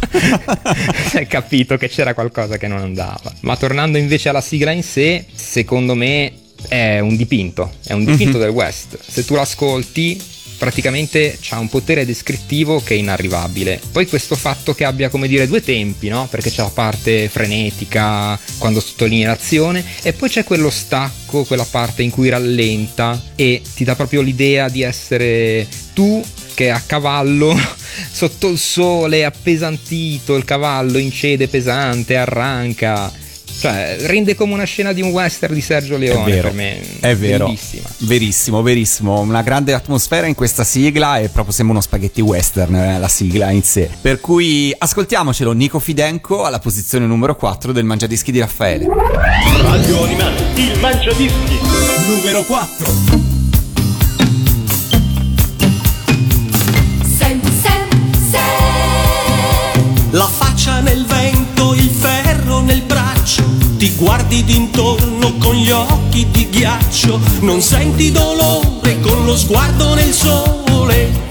Si è capito che c'era qualcosa che non andava. Ma tornando invece alla sigla in sé, secondo me è un dipinto, è un dipinto del West. Se tu l'ascolti, praticamente ha un potere descrittivo che è inarrivabile. Poi questo fatto che abbia, come dire, due tempi, no? Perché c'è la parte frenetica, quando sottolinea l'azione, e poi c'è quello stacco, quella parte in cui rallenta e ti dà proprio l'idea di essere tu che a cavallo sotto il sole appesantito, il cavallo incede pesante, arranca. Cioè, rende come una scena di un western di Sergio È Leone vero, per me. è vero, Bellissima. verissimo, verissimo. Una grande atmosfera in questa sigla e proprio sembra uno spaghetti western eh, la sigla in sé. Per cui ascoltiamocelo, Nico Fidenco alla posizione numero 4 del Mangiadischi di Raffaele. Radio Animati, il Mangiadischi. Numero 4. Guardi d'intorno con gli occhi di ghiaccio, non senti dolore con lo sguardo nel sole.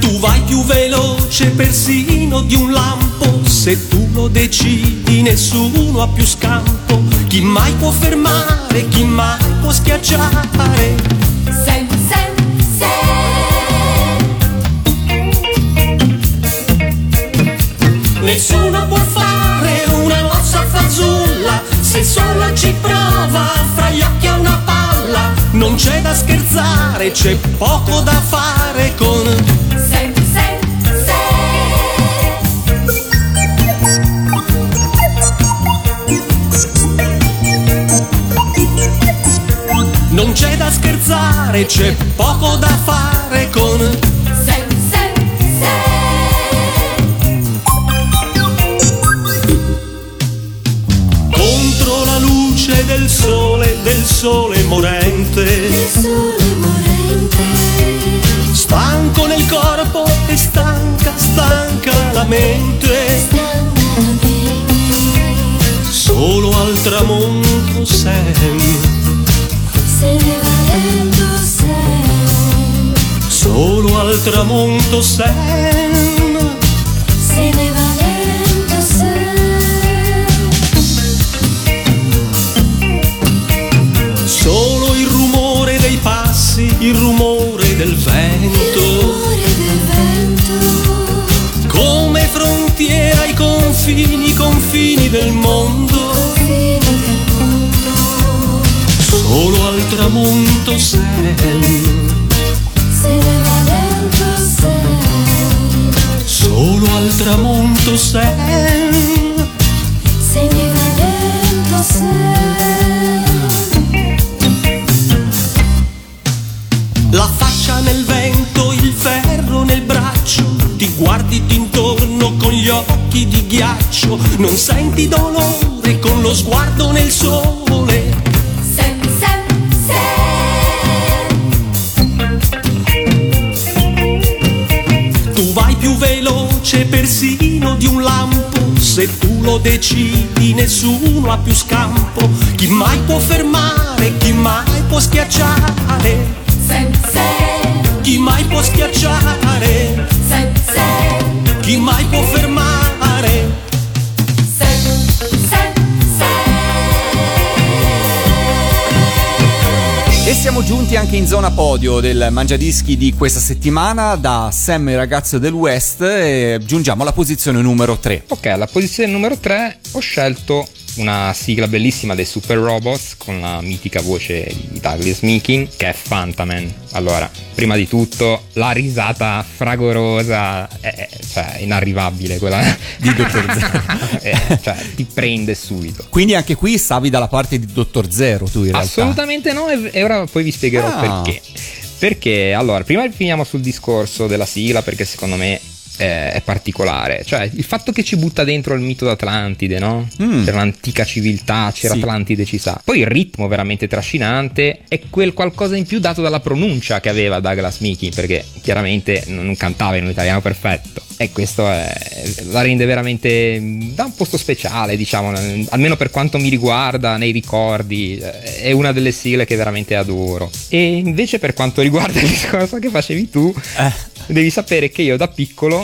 Tu vai più veloce persino di un lampo, se tu lo decidi nessuno ha più scampo, chi mai può fermare, chi mai può schiacciare. Nessuno può fare una mossa fazulla se solo ci prova fra gli occhi a una palla. Non c'è da scherzare, c'è poco da fare con. Non c'è da scherzare, c'è poco da fare con. Del sole, del sole morente. Stanco nel corpo e stanca, stanca la mente. Solo al tramonto sei. Solo al tramonto sei. Solo al tramonto sei. Solo al tramonto sei. La faccia nel vento, il ferro nel braccio, ti guardi d'intorno con gli occhi di ghiaccio, non senti dolore con lo sguardo nel sole. Se tu lo decidi nessuno ha più scampo. Chi mai può fermare, chi mai può schiacciare? Sensei, Chi mai può schiacciare? sensei, Chi mai può fermare? Siamo giunti anche in zona podio del Mangiadischi di questa settimana da Sam il ragazzo del West e giungiamo alla posizione numero 3. Ok, alla posizione numero 3 ho scelto una sigla bellissima dei Super Robots con la mitica voce di Douglas Meeking che è Fantaman. Allora, prima di tutto, la risata fragorosa è, cioè, inarrivabile quella Di Dottor Zero. Eh, cioè, ti prende subito. Quindi anche qui stavi dalla parte di Dottor Zero tu in realtà. Assolutamente no, e e ora poi vi spiegherò Ah. perché. Perché, allora, prima finiamo sul discorso della sigla, perché secondo me eh, è particolare. Cioè, il fatto che ci butta dentro il mito d'Atlantide, no? Mm. C'era l'antica civiltà, c'era Sì. Atlantide, ci sa. Poi il ritmo veramente trascinante e quel qualcosa in più dato dalla pronuncia che aveva Douglas Mickey, perché chiaramente non cantava in un italiano perfetto. E questo è- la rende veramente mm, da un posto speciale, diciamo, almeno per quanto mi riguarda, nei ricordi, eh, è una delle sigle che veramente adoro. E invece per quanto riguarda il discorso che facevi tu, Eh. devi sapere che io da piccolo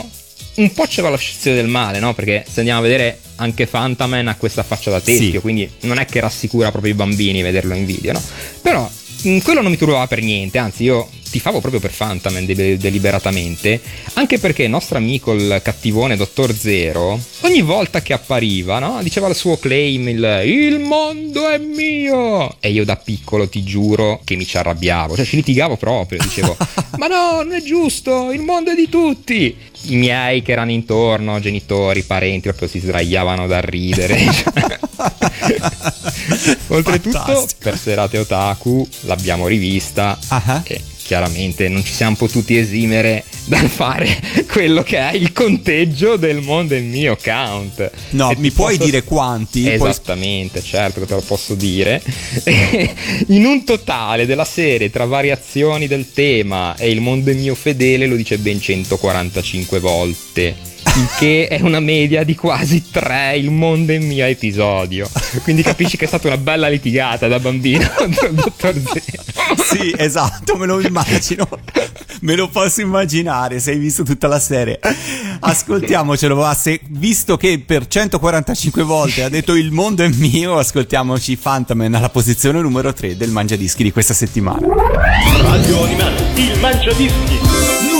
un po' c'era la scissione del male, no? Perché se andiamo a vedere anche Fantaman ha questa faccia da teschio, Sì. quindi non è che rassicura proprio i bambini vederlo in video, no? Però mh, quello non mi turbava per niente, anzi io tifavo proprio per Fantaman de- deliberatamente, anche perché il nostro amico il cattivone Dottor Zero, ogni volta che appariva, no? Diceva il suo claim, il, il mondo è mio! E io da piccolo ti giuro che mi ci arrabbiavo, cioè ci litigavo proprio, dicevo, ma no, non è giusto, il mondo è di tutti! I miei che erano intorno, genitori, parenti, proprio si sdraiavano da ridere. Oltretutto, Fantastico. per serate otaku l'abbiamo rivista Ah. e chiaramente non ci siamo potuti esimere dal fare quello che è il conteggio del mondo è mio count. No, E mi puoi posso- dire quanti? Puoi- Esattamente, certo che te lo posso dire. In un totale della serie tra variazioni del tema e il mondo è mio fedele lo dice ben 145 volte. Il che è una media di quasi 3 il mondo è mio episodio. Quindi capisci che è stata una bella litigata da bambino dottor Zero. Sì, esatto, me lo immagino. Me lo posso immaginare se hai visto tutta la serie. Ascoltiamocelo, va. Se, visto che per 145 volte ha detto il mondo è mio, ascoltiamoci Fantaman alla posizione numero 3 del Mangiadischi di questa settimana. Radio Animati, il Mangiadischi.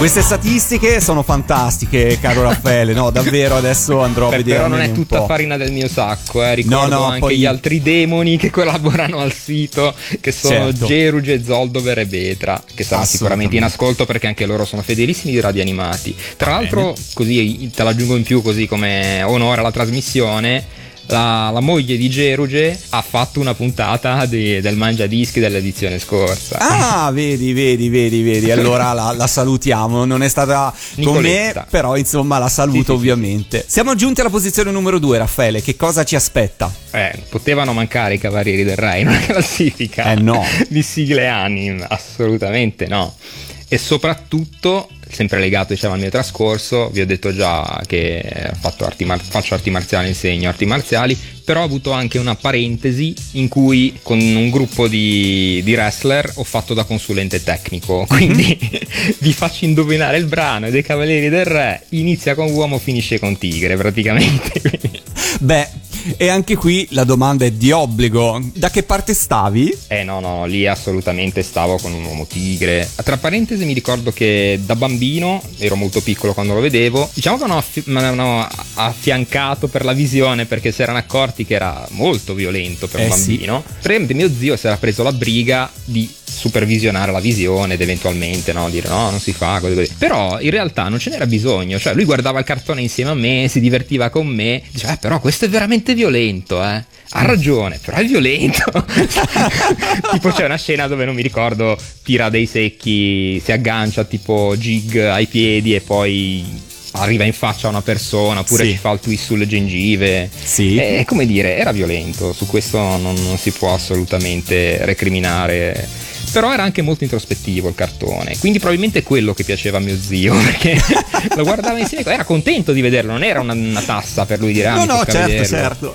Queste statistiche sono fantastiche, caro Raffaele. No, davvero adesso andrò a Beh, vedere. però non è tutta po'. farina del mio sacco, eh. ricordo No, no, anche poi- gli altri demoni che collaborano al sito, che sono Certo. Geruge, Zoldover e Betra, che saranno sicuramente in ascolto perché anche loro sono fedelissimi di Radio Animati. Tra l'altro, così te l'aggiungo in più così come onore alla trasmissione. La, la moglie di Geruge ha fatto una puntata di- del Mangia Dischi dell'edizione scorsa. Ah, vedi, vedi, vedi, vedi. Allora la, la salutiamo. Non è stata con me, Nicoletta. però insomma la saluto Sì, sì, sì. ovviamente. Siamo giunti alla posizione numero due, Raffaele. Che cosa ci aspetta? Eh, potevano mancare i Cavalieri del Re in una classifica Eh, no. di sigle anime, assolutamente no. E soprattutto, sempre legato diciamo, al mio trascorso, vi ho detto già che arti mar- faccio arti marziali, insegno arti marziali, però ho avuto anche una parentesi in cui con un gruppo di, di wrestler ho fatto da consulente tecnico, quindi vi faccio indovinare il brano dei Cavalieri del Re, inizia con uomo, finisce con tigre praticamente. Beh, e anche qui la domanda è di obbligo. Da che parte stavi? Eh no, no, lì assolutamente stavo con un uomo tigre. Tra parentesi mi ricordo che da bambino, ero molto piccolo quando lo vedevo, diciamo che mi hanno affi- affiancato per la visione perché si erano accorti che era molto violento per un Eh sì. bambino. Praticamente mio zio si era preso la briga di supervisionare la visione ed eventualmente no, dire no, non si fa così così. Però in realtà non ce n'era bisogno, cioè lui guardava il cartone insieme a me, si divertiva con me, diceva eh, però questo è veramente violento, eh. Ha ragione, però è violento. tipo c'è una scena dove non mi ricordo, tira dei secchi, si aggancia tipo jig ai piedi e poi arriva in faccia a una persona oppure Sì. ci fa il twist sulle gengive. Sì. E come dire, era violento, su questo non, non si può assolutamente recriminare. Però era anche molto introspettivo il cartone, quindi probabilmente è quello che piaceva a mio zio, perché lo guardava insieme, era contento di vederlo, non era una, una tassa per lui dire ah, no, no, certo, vederlo. certo.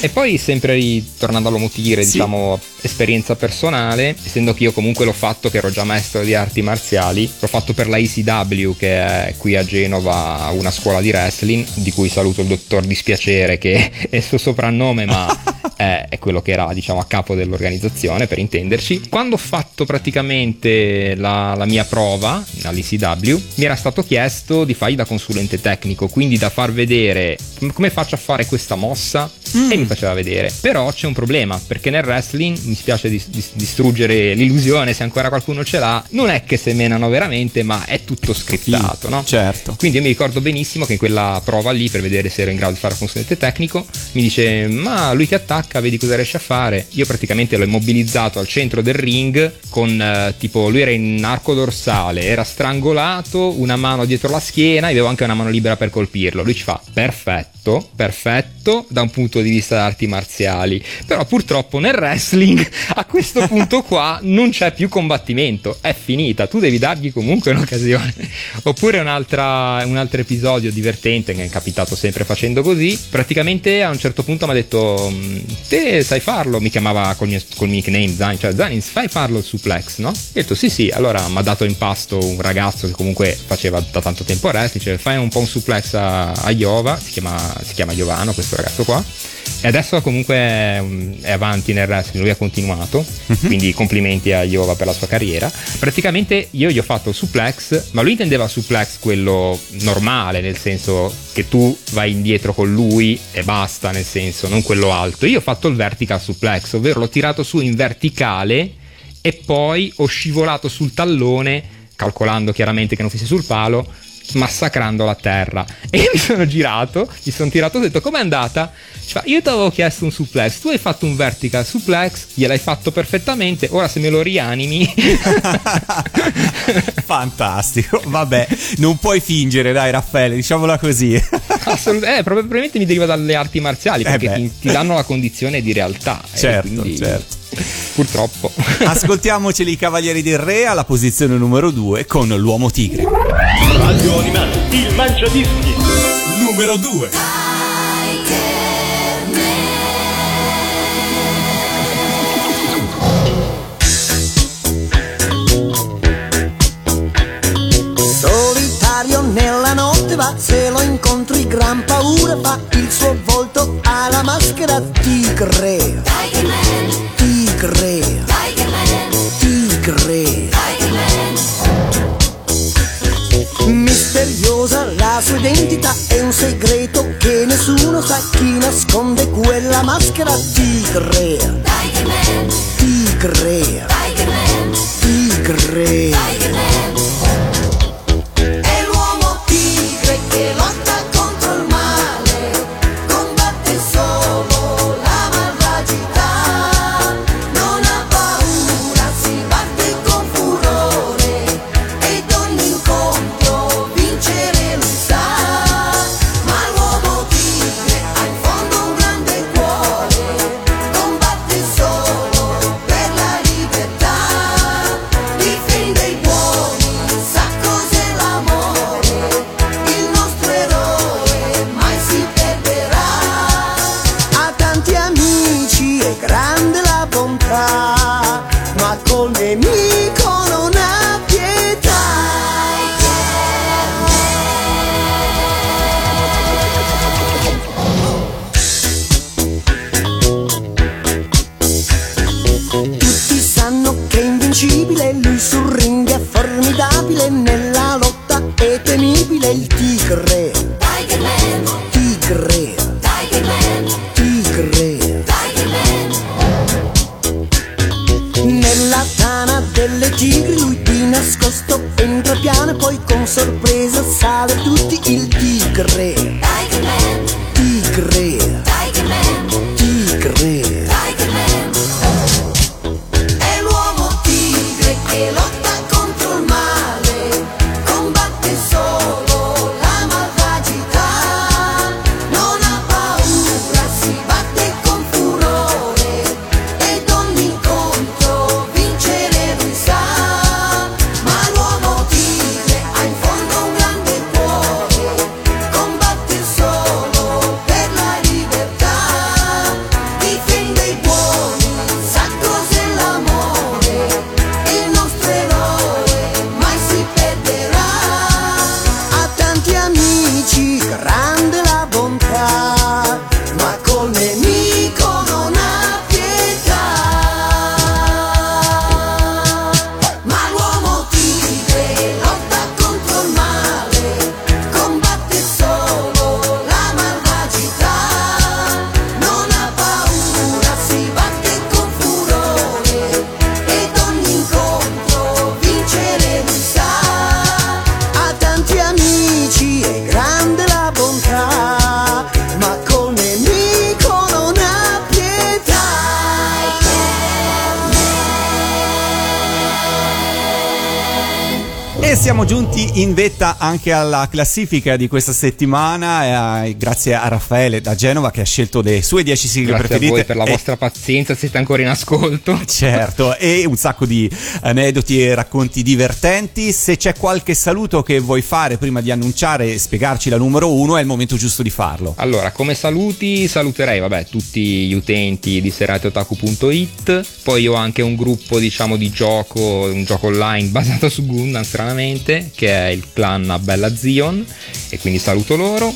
E poi sempre ritornando all'uomo tigre, Sì. diciamo esperienza personale, essendo che io comunque l'ho fatto, che ero già maestro di arti marziali, l'ho fatto per la ECW che è qui a Genova una scuola di wrestling, di cui saluto il dottor Dispiacere che è il suo soprannome ma è, è quello che era diciamo a capo dell'organizzazione per intenderci. Quando ho fatto praticamente la, la mia prova all'ECW mi era stato chiesto di fargli da consulente tecnico, quindi da far vedere com- come faccio a fare questa mossa e mi faceva vedere. Però c'è un problema, perché nel wrestling mi spiace dis- dis- distruggere l'illusione se ancora qualcuno ce l'ha, non è che semenano veramente, ma è tutto scriptato, no? Certo. Quindi io mi ricordo benissimo che in quella prova lì, per vedere se ero in grado di fare il consulente tecnico, mi dice: Ma lui ti attacca, vedi cosa riesce a fare. Io praticamente l'ho immobilizzato al centro del ring con eh, tipo lui era in arco dorsale, era strangolato, una mano dietro la schiena, avevo anche una mano libera per colpirlo. Lui ci fa: Perfetto, perfetto da un punto di vista di arti marziali. Però purtroppo nel wrestling a questo punto qua non c'è più combattimento, è finita, tu devi dargli comunque un'occasione. Oppure un altro episodio divertente che è capitato sempre facendo così, praticamente a un certo punto mi ha detto "Mm, te sai farlo, mi chiamava col mio, col nickname Zanin, cioè Zanin fai farlo il suplex, no? Ho detto sì sì, allora mi ha dato in pasto un ragazzo che comunque faceva da tanto tempo wrestling, dice fai un po' un suplex a, Iova, si chiama, si chiama Giovano questo ragazzo qua. E adesso comunque è, è avanti nel wrestling, lui ha continuato, quindi complimenti a Iova per la sua carriera. Praticamente io gli ho fatto il suplex, ma lui intendeva suplex quello normale, nel senso che tu vai indietro con lui e basta, nel senso non quello alto. Io ho fatto il vertical suplex, ovvero l'ho tirato su in verticale e poi ho scivolato sul tallone, calcolando chiaramente che non fosse sul palo, massacrando la terra. E io mi sono girato, mi sono tirato e ho detto com'è andata? Ci fa, io ti avevo chiesto un suplex, tu hai fatto un vertical suplex, gliel'hai fatto perfettamente, ora se me lo rianimi... Fantastico, vabbè, non puoi fingere, dai Raffaele, diciamola così. Assolut- eh, probabilmente mi deriva dalle arti marziali Eh perché beh. ti, ti danno la condizione di realtà. eh, certo, quindi- certo. Purtroppo. Ascoltiamoceli i Cavalieri del Re alla posizione numero 2 con l'Uomo Tigre. Radio Animati, il Mangiadischi. Numero 2. Solitario nella notte va, se lo incontri gran paura fa il suo volto alla maschera tigre. Tigre. Tigre. Misteriosa la sua identità è un segreto che nessuno sa chi nasconde quella maschera tigre. Tigre. Tigre. È vetta anche alla classifica di questa settimana, eh, grazie a Raffaele da Genova che ha scelto le sue 10 sigle Grazie a preferite. voi per la E- vostra pazienza, siete ancora in ascolto. Certo, e un sacco di aneddoti e racconti divertenti. Se c'è qualche saluto che vuoi fare prima di annunciare e spiegarci la numero uno, è il momento giusto di farlo. Allora, come saluti, saluterei vabbè, tutti gli utenti di serateotaku.it. Poi ho anche un gruppo, diciamo, di gioco, un gioco online basato su Gundam, stranamente, che è il clan Bella Zion. E quindi saluto loro.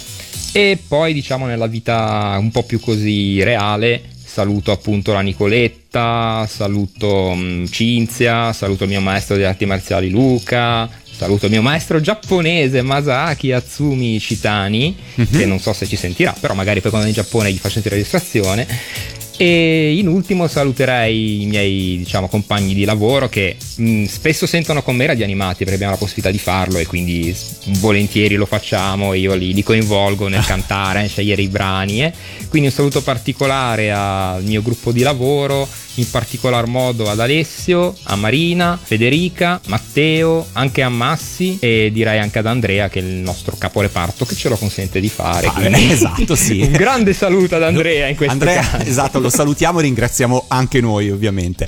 E poi, diciamo, nella vita un po' più così reale, saluto appunto la Nicoletta, saluto mm, Cinzia, saluto il mio maestro di arti marziali Luca, saluto il mio maestro giapponese Masaki Atsumi Shitani, che non so se ci sentirà, però magari poi quando è in Giappone gli faccio sentire la registrazione. E in ultimo saluterei i miei diciamo, compagni di lavoro che mh, spesso sentono con me radio animati perché abbiamo la possibilità di farlo e quindi volentieri lo facciamo, io li, li coinvolgo nel cantare, nel scegliere i brani. eh. Quindi un saluto particolare al mio gruppo di lavoro, in particolar modo ad Alessio, a Marina, Federica, Matteo, anche a Massi e direi anche ad Andrea che è il nostro caporeparto che ce lo consente di fare. Ah, esatto, sì. un grande saluto ad Andrea in questo Andrea, caso. esatto, lo salutiamo e ringraziamo anche noi, ovviamente.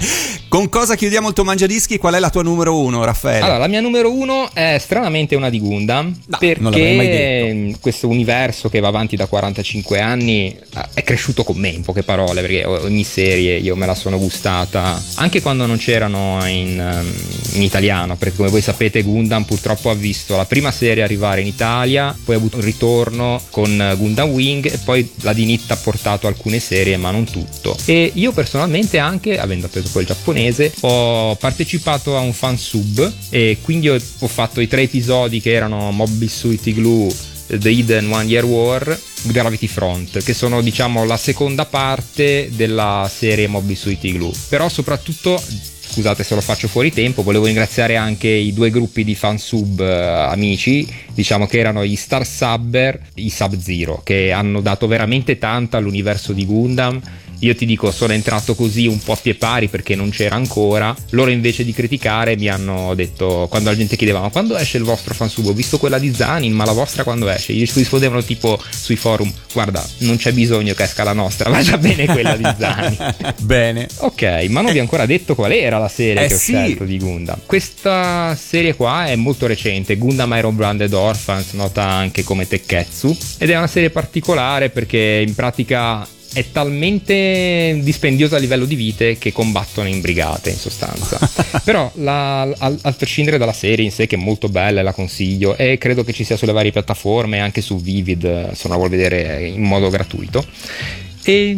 Con cosa chiudiamo il tuo mangiadischi? Qual è la tua numero uno, Raffaele? Allora, la mia numero uno è stranamente una di Gundam, mai perché questo universo che va avanti da 45 anni eh, è cresciuto con me, in poche parole, perché ogni serie io me la sono gustata, anche quando non c'erano in, ehm, in italiano, perché come voi sapete Gundam purtroppo ha visto la prima serie arrivare in Italia, poi ha avuto un ritorno con Gundam Wing e poi la Dinit ha portato alcune serie, ma non tutto. E io personalmente anche, avendo preso poi il giapponese, ho partecipato a un fan sub e quindi ho, ho fatto i tre episodi che erano Mob Suit Igloo The Hidden One Year War, Gravity Front, che sono diciamo la seconda parte della serie Mob Suit Igloo. Però soprattutto scusate se lo faccio fuori tempo, volevo ringraziare anche i due gruppi di fansub eh, amici, diciamo che erano gli Star Subber, i Sub Zero, che hanno dato veramente tanto all'universo di Gundam. Io ti dico, sono entrato così un po' a pie pari perché non c'era ancora. Loro invece di criticare mi hanno detto, quando la gente chiedeva, ma quando esce il vostro fansub? Ho visto quella di Zanin, ma la vostra quando esce? Gli rispondevano tipo sui forum, guarda, non c'è bisogno che esca la nostra, va già bene quella di Zanin. Bene. Ok, ma non vi ho ancora detto qual era la serie Eh che ho sì. scelto di Gundam. Questa serie qua è molto recente, Gundam Iron Branded Orphans, nota anche come Tekketsu, ed è una serie particolare perché in pratica è talmente dispendiosa a livello di vite che combattono in brigate in sostanza. Però la- al, al prescindere dalla serie in sé che è molto bella e la consiglio e credo che ci sia sulle varie piattaforme anche su Vivid se non la vuol vedere in modo gratuito. E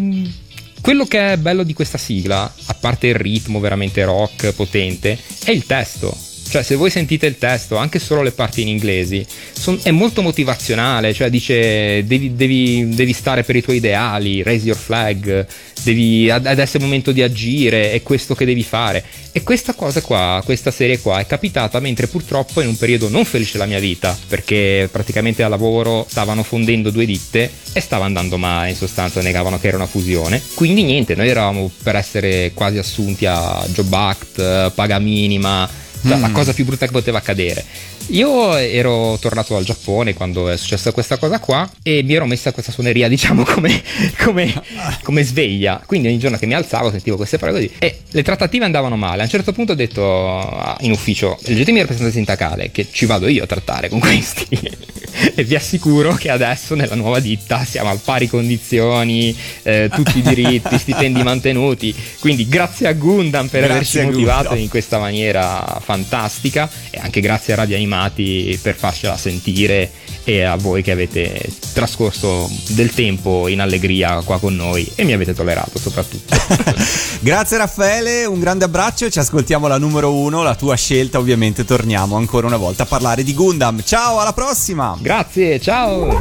quello che è bello di questa sigla, a parte il ritmo veramente rock potente, è il testo. Cioè, se voi sentite il testo, anche solo le parti in inglesi, son- è molto motivazionale. Cioè, dice: devi, devi- devi stare per i tuoi ideali, raise your flag, devi, ad- adesso è il momento di agire, è questo che devi fare. E questa cosa qua, questa serie qua, è capitata mentre purtroppo in un periodo non felice della mia vita, perché praticamente a lavoro stavano fondendo due ditte e stava andando male, in sostanza negavano che era una fusione. Quindi niente, noi eravamo per essere quasi assunti a Job Act, paga minima, la Mm. cosa più brutta che poteva accadere. Io ero tornato dal Giappone quando è successa questa cosa qua e mi ero messa questa suoneria, diciamo, come, come- come sveglia. Quindi ogni giorno che mi alzavo sentivo queste parole così. E le trattative andavano male. A un certo punto ho detto ah, in ufficio, leggetemi il rappresentante sindacale, che ci vado io a trattare con questi. e vi assicuro che adesso nella nuova ditta siamo a pari condizioni, eh, tutti i diritti, stipendi mantenuti. Quindi grazie a Gundam per Grazie averci motivato Gundam. in questa maniera fantastica e anche grazie a Radio Animati per farcela sentire e a voi che avete trascorso del tempo in allegria qua con noi e mi avete tollerato soprattutto. Grazie Raffaele, un grande abbraccio, ci ascoltiamo la numero uno, la tua scelta ovviamente, torniamo ancora una volta a parlare di Gundam. Ciao, alla prossima! Grazie, ciao!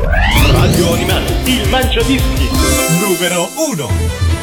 Radio Animati, il mangiadischi numero uno.